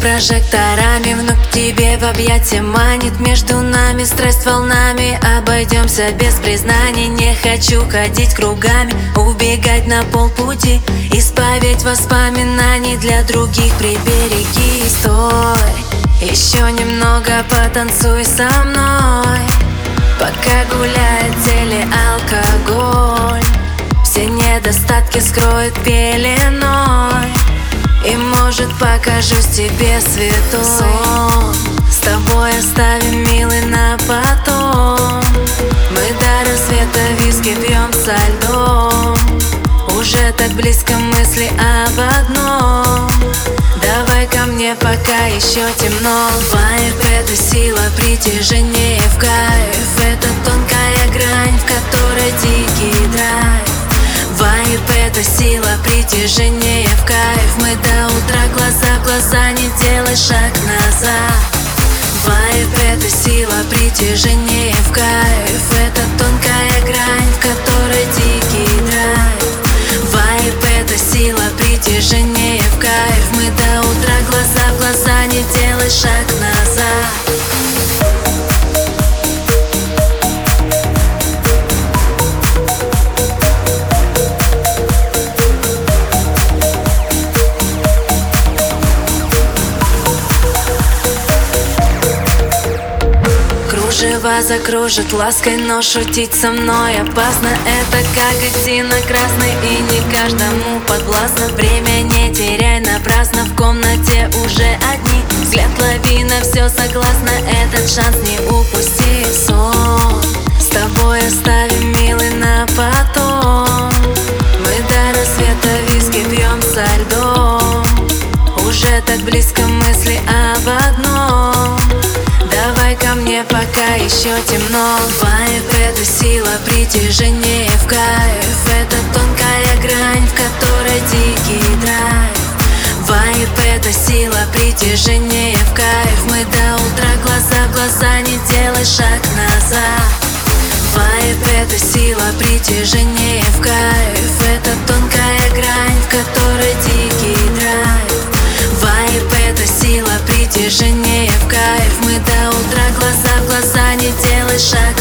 прожекторами Вновь к тебе в объятия манит. Между нами страсть волнами Обойдемся без признаний. Не хочу ходить кругами Убегать на полпути Исповедь воспоминаний Для других прибереги. Стой, еще немного потанцуй со мной. Пока гуляет теле алкоголь Все недостатки скроет пеленой И может покажусь тебе святой С тобой оставим милый на потом. Мы до рассвета виски пьем со льдом. Уже так близко мысли об одном. Давай ко мне, пока еще темно. Вайп — это сила притяжения в кайф. Это тонкая грань, в которой дикий драйв. Вайп — это сила притяжения в кайф. Мы сила притяжения в кайф. Это тонкая грань, в которой дикий драйв. Вайп — это сила притяжения в кайф. Мы до утра глаза в глаза, не делай шаг Кружева закружит лаской, но шутить со мной опасно. Это как идти на красный и не каждому подвластно. Время не теряй напрасно, в комнате уже одни. Взгляд лови на все согласно, этот шанс не упусти. Сон с тобой оставим милый на потом. Мы до рассвета виски пьем со льдом. Уже так близко мысли об одном пока еще темно. Вайп — это сила притяжения в кайф. Это тонкая грань, в которой дикий драйв. Вайп — это сила притяжения в кайф. Мы до утра глаза в глаза, не делай шаг назад. Вайп — это сила притяжения в кайф. Это шаг.